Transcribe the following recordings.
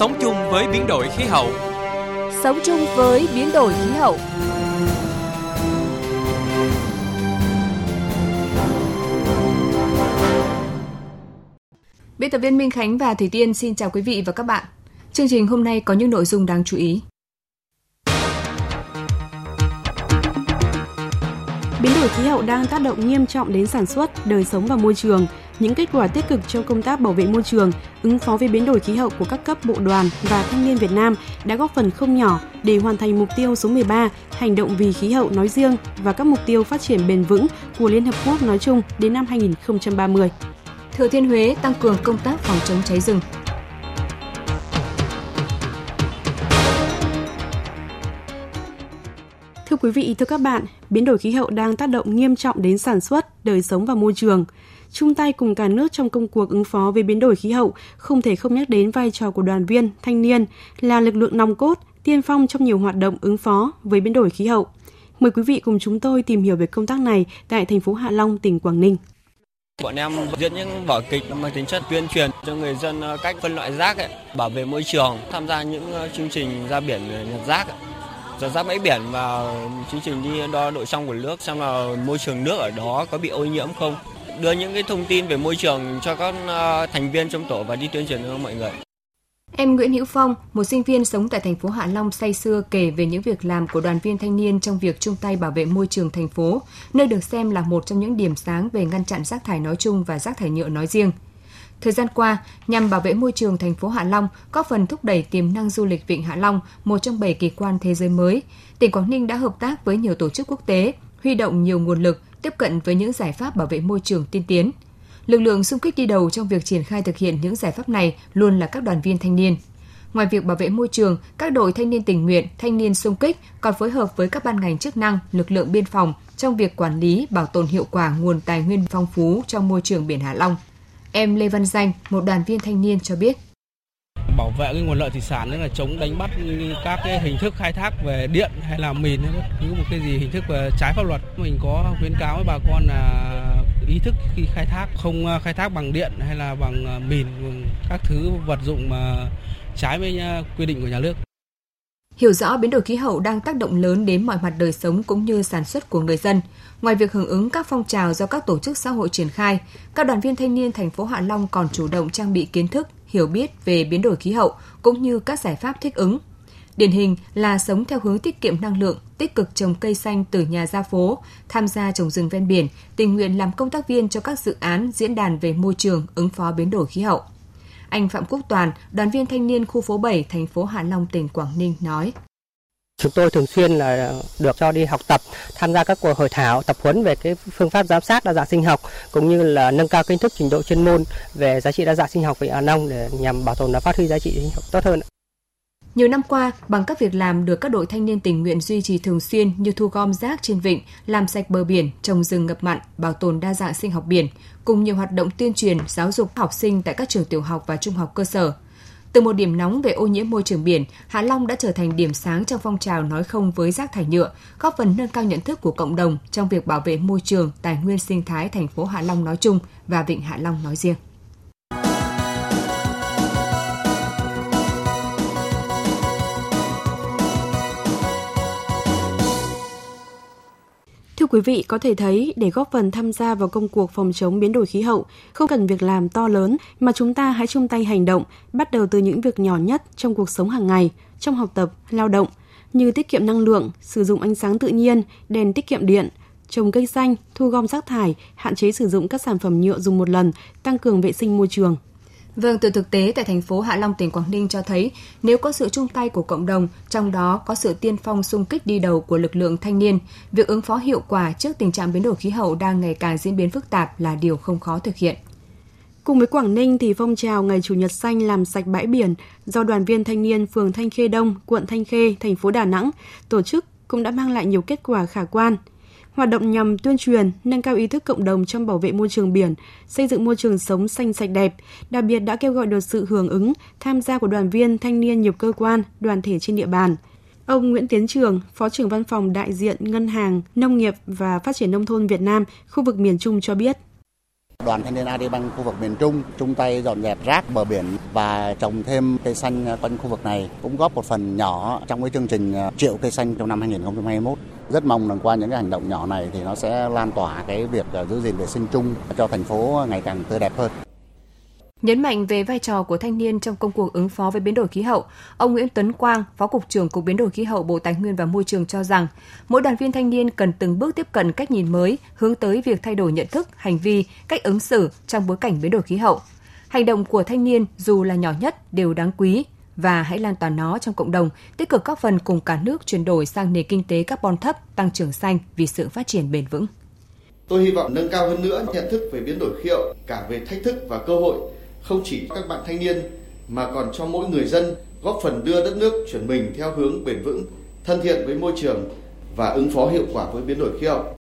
Sống chung với biến đổi khí hậu. Sống chung với biến đổi khí hậu. Biên tập viên Minh Khánh và Thủy Tiên xin chào quý vị và các bạn. Chương trình hôm nay có những nội dung đáng chú ý. Biến đổi khí hậu đang tác động nghiêm trọng đến sản xuất, đời sống và môi trường. Những kết quả tích cực trong công tác bảo vệ môi trường, ứng phó với biến đổi khí hậu của các cấp bộ đoàn và thanh niên Việt Nam đã góp phần không nhỏ để hoàn thành mục tiêu số 13, hành động vì khí hậu nói riêng và các mục tiêu phát triển bền vững của Liên Hợp Quốc nói chung đến năm 2030. Thừa Thiên Huế tăng cường công tác phòng chống cháy rừng. Quý vị, thưa các bạn, biến đổi khí hậu đang tác động nghiêm trọng đến sản xuất, đời sống và môi trường. Chung tay cùng cả nước trong công cuộc ứng phó với biến đổi khí hậu, không thể không nhắc đến vai trò của đoàn viên, thanh niên là lực lượng nòng cốt, tiên phong trong nhiều hoạt động ứng phó với biến đổi khí hậu. Mời quý vị cùng chúng tôi tìm hiểu về công tác này tại thành phố Hạ Long, tỉnh Quảng Ninh. Bọn em diễn những vở kịch mang tính chất tuyên truyền cho người dân ờ, cách phân loại rác, ấy, bảo vệ môi trường, tham gia những ờ, chương trình ra biển nhặt rác, Ấy rác bãi biển và chương trình đi đo độ trong của nước xem là môi trường nước ở đó có bị ô nhiễm không. Đưa những cái thông tin về môi trường cho các ờ, thành viên trong tổ và đi tuyên truyền cho mọi người. Em Nguyễn Hữu Phong, một sinh viên sống tại thành phố Hạ Long say xưa kể về những việc làm của đoàn viên thanh niên trong việc chung tay bảo vệ môi trường thành phố, nơi được xem là một trong những điểm sáng về ngăn chặn rác thải nói chung và rác thải nhựa nói riêng. Thời gian qua, nhằm bảo vệ môi trường thành phố Hạ Long, góp phần thúc đẩy tiềm năng du lịch Vịnh Hạ Long, một trong bảy kỳ quan thế giới mới, tỉnh Quảng Ninh đã hợp tác với nhiều tổ chức quốc tế, huy động nhiều nguồn lực, tiếp cận với những giải pháp bảo vệ môi trường tiên tiến – Lực lượng xung kích đi đầu trong việc triển khai thực hiện những giải pháp này luôn là các đoàn viên thanh niên. Ngoài việc bảo vệ môi trường, các đội thanh niên tình nguyện, thanh niên xung kích còn phối hợp với các ban ngành chức năng, lực lượng biên phòng trong việc quản lý, bảo tồn hiệu quả nguồn tài nguyên phong phú trong môi trường biển Hạ Long. Em Lê Văn Danh, một đoàn viên thanh niên cho biết bảo vệ cái nguồn lợi thủy sản là chống đánh bắt các cái hình thức khai thác về điện hay là mìn hay bất cứ một cái gì hình thức về trái pháp luật mình có khuyến cáo với bà con là ý thức khi khai thác không ờ, khai thác bằng điện hay là bằng ờ, mìn các thứ vật dụng mà trái với ờ, quy định của nhà nước. Hiểu rõ biến đổi khí hậu đang tác động lớn đến mọi mặt đời sống cũng như sản xuất của người dân. Ngoài việc hưởng ứng các phong trào do các tổ chức xã hội triển khai, các đoàn viên thanh niên thành phố Hạ Long còn chủ động trang bị kiến thức, hiểu biết về biến đổi khí hậu cũng như các giải pháp thích ứng. Điển hình là sống theo hướng tiết kiệm năng lượng, tích cực trồng cây xanh từ nhà ra phố, tham gia trồng rừng ven biển, tình nguyện làm công tác viên cho các dự án diễn đàn về môi trường ứng phó biến đổi khí hậu. Anh Phạm Quốc Toàn, đoàn viên thanh niên khu phố 7, thành phố Hạ Long, tỉnh Quảng Ninh nói. Chúng tôi thường xuyên là được cho đi học tập, tham gia các cuộc hội thảo, tập huấn về cái phương pháp giám sát đa dạng sinh học cũng như là nâng cao kiến thức trình độ chuyên môn về giá trị đa dạng sinh học về Hạ Long để nhằm bảo tồn và phát huy giá trị sinh học tốt hơn. Nhiều năm qua, bằng các việc làm được các đội thanh niên tình nguyện duy trì thường xuyên như thu gom rác trên vịnh, làm sạch bờ biển, trồng rừng ngập mặn, bảo tồn đa dạng sinh học biển, cùng nhiều hoạt động tuyên truyền, giáo dục học sinh tại các trường tiểu học và trung học cơ sở. Từ một điểm nóng về ô nhiễm môi trường biển, Hạ Long đã trở thành điểm sáng trong phong trào nói không với rác thải nhựa, góp phần nâng cao nhận thức của cộng đồng trong việc bảo vệ môi trường, tài nguyên sinh thái thành phố Hạ Long nói chung và Vịnh Hạ Long nói riêng. Quý vị, có thể thấy để góp phần tham gia vào công cuộc phòng chống biến đổi khí hậu, không cần việc làm to lớn mà chúng ta hãy chung tay hành động, bắt đầu từ những việc nhỏ nhất trong cuộc sống hàng ngày, trong học tập, lao động, như tiết kiệm năng lượng, sử dụng ánh sáng tự nhiên, đèn tiết kiệm điện, trồng cây xanh, thu gom rác thải, hạn chế sử dụng các sản phẩm nhựa dùng một lần, tăng cường vệ sinh môi trường. Vâng, từ thực tế tại thành phố Hạ Long, tỉnh Quảng Ninh cho thấy, nếu có sự chung tay của cộng đồng, trong đó có sự tiên phong xung kích đi đầu của lực lượng thanh niên, việc ứng phó hiệu quả trước tình trạng biến đổi khí hậu đang ngày càng diễn biến phức tạp là điều không khó thực hiện. Cùng với Quảng Ninh thì phong trào Ngày Chủ nhật xanh làm sạch bãi biển do đoàn viên thanh niên phường Thanh Khê Đông, quận Thanh Khê, thành phố Đà Nẵng tổ chức cũng đã mang lại nhiều kết quả khả quan – hoạt động nhằm tuyên truyền, nâng cao ý thức cộng đồng trong bảo vệ môi trường biển, xây dựng môi trường sống xanh sạch đẹp, đặc biệt đã kêu gọi được sự hưởng ứng, tham gia của đoàn viên, thanh niên nhiều cơ quan, đoàn thể trên địa bàn. Ông Nguyễn Tiến Trường, Phó trưởng Văn phòng đại diện Ngân hàng Nông nghiệp và Phát triển Nông thôn Việt Nam, khu vực miền Trung cho biết. Đoàn thanh niên AD khu vực miền Trung chung tay dọn dẹp rác bờ biển và trồng thêm cây xanh quanh khu vực này cũng góp một phần nhỏ trong cái chương trình ờ, triệu cây xanh trong năm 2021 rất mong rằng qua những cái hành động nhỏ này thì nó sẽ lan tỏa cái việc à, giữ gìn vệ sinh chung cho thành phố ngày càng tươi đẹp hơn. Nhấn mạnh về vai trò của thanh niên trong công cuộc ứng phó với biến đổi khí hậu, ông Nguyễn Tuấn Quang, Phó Cục trưởng Cục Biến đổi Khí hậu Bộ Tài nguyên và Môi trường cho rằng, mỗi đoàn viên thanh niên cần từng bước tiếp cận cách nhìn mới, hướng tới việc thay đổi nhận thức, hành vi, cách ứng xử trong bối cảnh biến đổi khí hậu. Hành động của thanh niên dù là nhỏ nhất đều đáng quý và hãy lan tỏa nó trong cộng đồng, tích cực góp phần cùng cả nước chuyển đổi sang nền kinh tế carbon thấp, tăng trưởng xanh vì sự phát triển bền vững. Tôi hy vọng nâng cao hơn nữa nhận thức về biến đổi khí hậu, cả về thách thức và cơ hội không chỉ các bạn thanh niên mà còn cho mỗi người dân góp phần đưa đất nước chuyển mình theo hướng bền vững, thân thiện với môi trường và ứng phó hiệu quả với biến đổi khí hậu.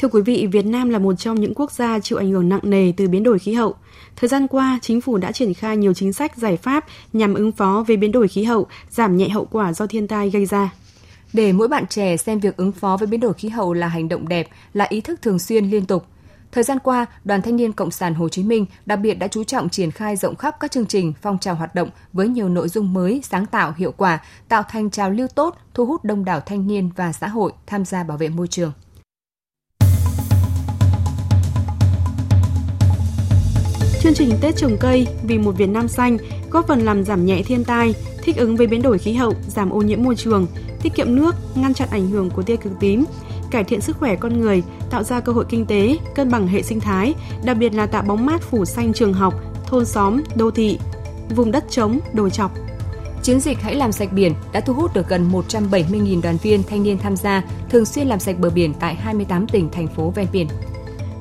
Thưa quý vị, Việt Nam là một trong những quốc gia chịu ảnh hưởng nặng nề từ biến đổi khí hậu. Thời gian qua, chính phủ đã triển khai nhiều chính sách giải pháp nhằm ứng phó với biến đổi khí hậu, giảm nhẹ hậu quả do thiên tai gây ra. Để mỗi bạn trẻ xem việc ứng phó với biến đổi khí hậu là hành động đẹp, là ý thức thường xuyên liên tục – Thời gian qua, Đoàn Thanh niên Cộng sản Hồ Chí Minh đặc biệt đã chú trọng triển khai rộng khắp các chương trình, phong trào hoạt động với nhiều nội dung mới, sáng tạo, hiệu quả, tạo thành trào lưu tốt, thu hút đông đảo thanh niên và xã hội tham gia bảo vệ môi trường. Chương trình Tết trồng cây vì một Việt Nam xanh góp phần làm giảm nhẹ thiên tai, thích ứng với biến đổi khí hậu, giảm ô nhiễm môi trường, tiết kiệm nước, ngăn chặn ảnh hưởng của tia cực tím, cải thiện sức khỏe con người, tạo ra cơ hội kinh tế, cân bằng hệ sinh thái, đặc biệt là tạo bóng mát phủ xanh trường học, thôn xóm, đô thị, vùng đất trống, đồi chọc. Chiến dịch Hãy làm sạch biển đã thu hút được gần 170.000 đoàn viên thanh niên tham gia, thường xuyên làm sạch bờ biển tại 28 tỉnh, thành phố ven biển.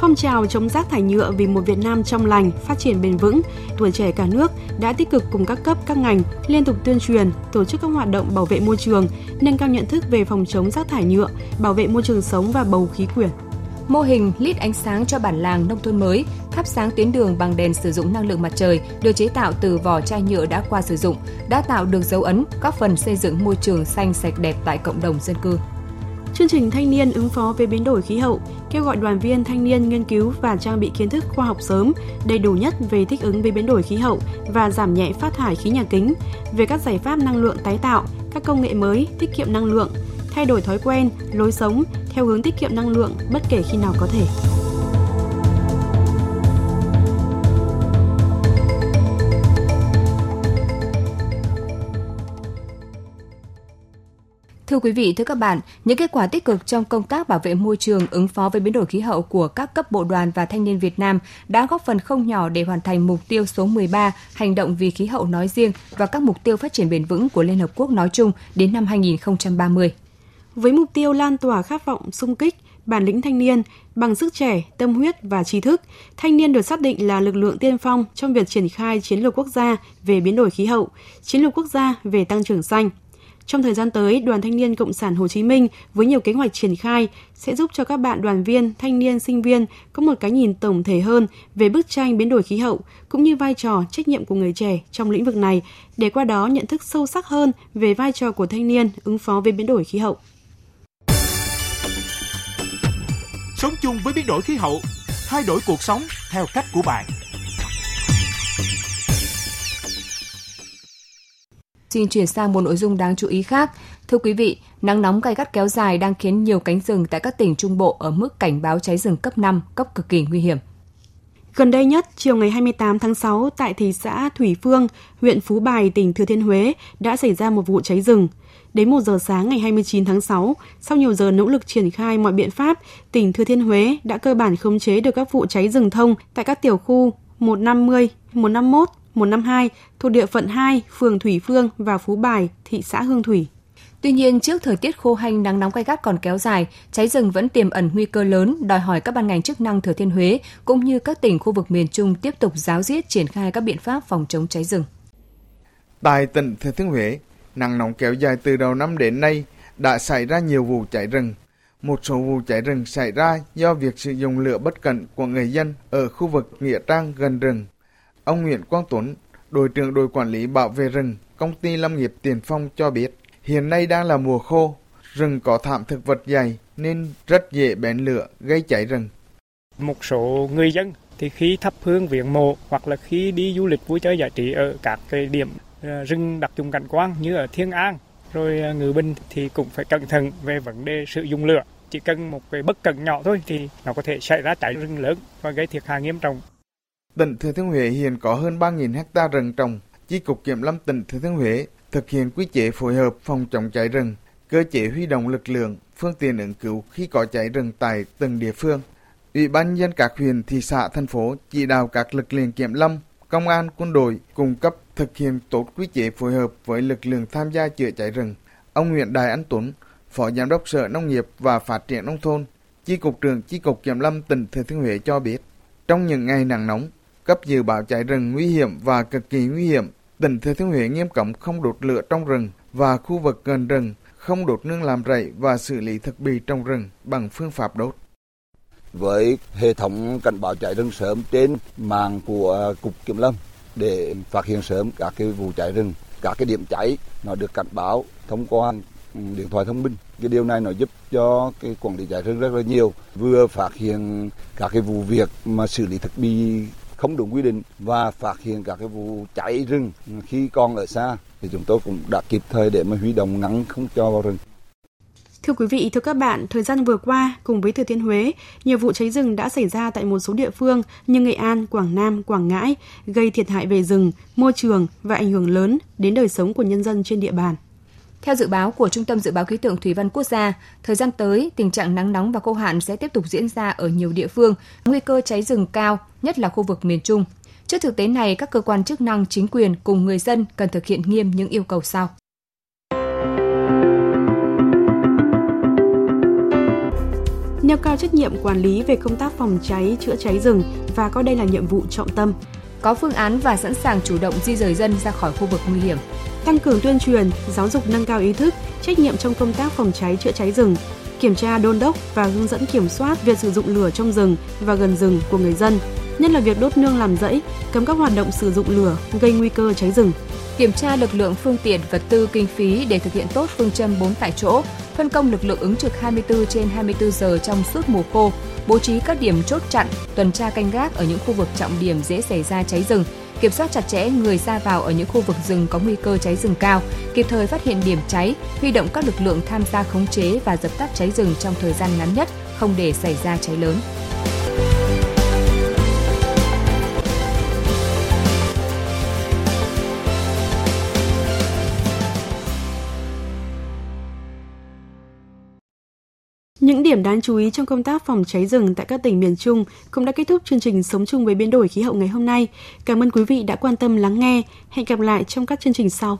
Phong trào chống rác thải nhựa vì một Việt Nam trong lành, phát triển bền vững, tuổi trẻ cả nước đã tích cực cùng các cấp, các ngành liên tục tuyên truyền, tổ chức các hoạt động bảo vệ môi trường, nâng cao nhận thức về phòng chống rác thải nhựa, bảo vệ môi trường sống và bầu khí quyển. Mô hình lít ánh sáng cho bản làng nông thôn mới, thắp sáng tuyến đường bằng đèn sử dụng năng lượng mặt trời được chế tạo từ vỏ chai nhựa đã qua sử dụng, đã tạo được dấu ấn, góp phần xây dựng môi trường xanh sạch đẹp tại cộng đồng dân cư. Chương trình Thanh niên ứng phó với biến đổi khí hậu kêu gọi đoàn viên thanh niên nghiên cứu và trang bị kiến thức khoa học sớm, đầy đủ nhất về thích ứng với biến đổi khí hậu và giảm nhẹ phát thải khí nhà kính, về các giải pháp năng lượng tái tạo, các công nghệ mới, tiết kiệm năng lượng, thay đổi thói quen, lối sống theo hướng tiết kiệm năng lượng bất kể khi nào có thể. Thưa quý vị, thưa các bạn, những kết quả tích cực trong công tác bảo vệ môi trường ứng phó với biến đổi khí hậu của các cấp bộ đoàn và thanh niên Việt Nam đã góp phần không nhỏ để hoàn thành mục tiêu số 13 hành động vì khí hậu nói riêng và các mục tiêu phát triển bền vững của Liên Hợp Quốc nói chung đến năm 2030. Với mục tiêu lan tỏa khát vọng sung kích, bản lĩnh thanh niên bằng sức trẻ, tâm huyết và trí thức, thanh niên được xác định là lực lượng tiên phong trong việc triển khai chiến lược quốc gia về biến đổi khí hậu, chiến lược quốc gia về tăng trưởng xanh – trong thời gian tới, Đoàn Thanh niên Cộng sản Hồ Chí Minh với nhiều kế hoạch triển khai sẽ giúp cho các bạn đoàn viên, thanh niên, sinh viên có một cái nhìn tổng thể hơn về bức tranh biến đổi khí hậu cũng như vai trò trách nhiệm của người trẻ trong lĩnh vực này để qua đó nhận thức sâu sắc hơn về vai trò của thanh niên ứng phó với biến đổi khí hậu. Sống chung với biến đổi khí hậu, thay đổi cuộc sống theo cách của bạn. Xin chuyển sang một nội dung đáng chú ý khác. Thưa quý vị, nắng nóng gay gắt kéo dài đang khiến nhiều cánh rừng tại các tỉnh Trung Bộ ở mức cảnh báo cháy rừng cấp 5, cấp cực kỳ nguy hiểm. Gần đây nhất, chiều ngày 28 tháng 6 tại thị xã Thủy Phương, huyện Phú Bài, tỉnh Thừa Thiên Huế đã xảy ra một vụ cháy rừng. Đến 1 giờ sáng ngày 29 tháng 6, sau nhiều giờ nỗ lực triển khai mọi biện pháp, tỉnh Thừa Thiên Huế đã cơ bản khống chế được các vụ cháy rừng thông tại các tiểu khu 150, 151, 152 thuộc địa phận 2, phường Thủy Phương và Phú Bài, thị xã Hương Thủy. Tuy nhiên, trước thời tiết khô hanh nắng nóng gay gắt còn kéo dài, cháy rừng vẫn tiềm ẩn nguy cơ lớn, đòi hỏi các ban ngành chức năng Thừa Thiên Huế cũng như các tỉnh khu vực miền Trung tiếp tục giáo diết triển khai các biện pháp phòng chống cháy rừng. Tại tỉnh Thừa Thiên Huế, nắng nóng kéo dài từ đầu năm đến nay đã xảy ra nhiều vụ cháy rừng. Một số vụ cháy rừng xảy ra do việc sử dụng lửa bất cẩn của người dân ở khu vực Nghĩa Trang gần rừng Ông Nguyễn Quang Tuấn, đội trưởng đội quản lý bảo vệ rừng, công ty lâm nghiệp Tiền Phong cho biết, hiện nay đang là mùa khô, rừng có thảm thực vật dày nên rất dễ bén lửa gây cháy rừng. Một số người dân thì khi thắp hương viếng mộ hoặc là khi đi du lịch vui chơi giải trí ở các cái điểm ờ, rừng đặc trùng cảnh quan như ở Thiên An rồi người Ngự Bình thì cũng phải cẩn thận về vấn đề sử dụng lửa chỉ cần một cái bất cẩn nhỏ thôi thì nó có thể xảy ra cháy rừng lớn và gây thiệt hại nghiêm trọng. Tỉnh Thừa Thiên Huế hiện có hơn 3.000 hecta rừng trồng. Chi cục Kiểm lâm tỉnh Thừa Thiên Huế thực hiện quy chế phối hợp phòng chống cháy rừng, cơ chế huy động lực lượng, phương tiện ứng cứu khi có cháy rừng tại từng địa phương. Ủy ban nhân các huyện, thị xã, thành phố chỉ đạo các lực lượng kiểm lâm, công an, quân đội cung cấp thực hiện tốt quy chế phối hợp với lực lượng tham gia chữa cháy rừng. Ông Nguyễn đài Anh Tuấn, Phó Giám đốc Sở Nông nghiệp và Phát triển Nông thôn, Chi cục trưởng Chi cục Kiểm lâm tỉnh Thừa Thiên Huế cho biết, trong những ngày nắng nóng, cấp dự báo cháy rừng nguy hiểm và cực kỳ nguy hiểm, tỉnh Thừa Thiên Huế nghiêm cấm không đốt lửa trong rừng và khu vực gần rừng, không đốt nương làm rẫy và xử lý thực bì trong rừng bằng phương pháp đốt. Với hệ thống cảnh báo cháy rừng sớm trên mạng của à, cục kiểm lâm để phát hiện sớm các cái vụ cháy rừng các cái điểm cháy nó được cảnh báo thông qua ừ, điện thoại thông minh. Cái điều này nó giúp cho cái quản lý cháy rừng rất là nhiều vừa phát hiện các cái vụ việc mà xử lý thực bì không đúng quy định và phát hiện các cái vụ cháy rừng khi còn ở xa thì chúng tôi cũng đã kịp thời để mà huy động ngắn không cho vào rừng Thưa quý vị, thưa các bạn, thời gian vừa qua, cùng với Thừa Thiên Huế, nhiều vụ cháy rừng đã xảy ra tại một số địa phương như Nghệ An, Quảng Nam, Quảng Ngãi, gây thiệt hại về rừng, môi trường và ảnh hưởng lớn đến đời sống của nhân dân trên địa bàn. Theo dự báo của Trung tâm Dự báo Khí tượng Thủy văn Quốc gia, thời gian tới, tình trạng nắng nóng và khô hạn sẽ tiếp tục diễn ra ở nhiều địa phương, nguy cơ cháy rừng cao, nhất là khu vực miền Trung. Trước thực tế này, các cơ quan chức năng, chính quyền cùng người dân cần thực hiện nghiêm những yêu cầu sau. nêu cao trách nhiệm quản lý về công tác phòng cháy, chữa cháy rừng và coi đây là nhiệm vụ trọng tâm. Có phương án và sẵn sàng chủ động di rời dân ra khỏi khu vực nguy hiểm. Tăng cường tuyên truyền, giáo dục nâng cao ý thức, trách nhiệm trong công tác phòng cháy, chữa cháy rừng, kiểm tra đôn đốc và hướng dẫn kiểm soát việc sử dụng lửa trong rừng và gần rừng của người dân, nhất là việc đốt nương làm rẫy, cấm các hoạt động sử dụng lửa gây nguy cơ cháy rừng kiểm tra lực lượng phương tiện vật tư kinh phí để thực hiện tốt phương châm 4 tại chỗ, phân công lực lượng ứng trực 24 trên 24 giờ trong suốt mùa khô, bố trí các điểm chốt chặn, tuần tra canh gác ở những khu vực trọng điểm dễ xảy ra cháy rừng, kiểm soát chặt chẽ người ra vào ở những khu vực rừng có nguy cơ cháy rừng cao, kịp thời phát hiện điểm cháy, huy động các lực lượng tham gia khống chế và dập tắt cháy rừng trong thời gian ngắn nhất, không để xảy ra cháy lớn. Những điểm đáng chú ý trong công tác phòng cháy rừng tại các tỉnh miền Trung cũng đã kết thúc chương trình Sống chung với biến đổi khí hậu ngày hôm nay. Cảm ơn quý vị đã quan tâm lắng nghe. Hẹn gặp lại trong các chương trình sau.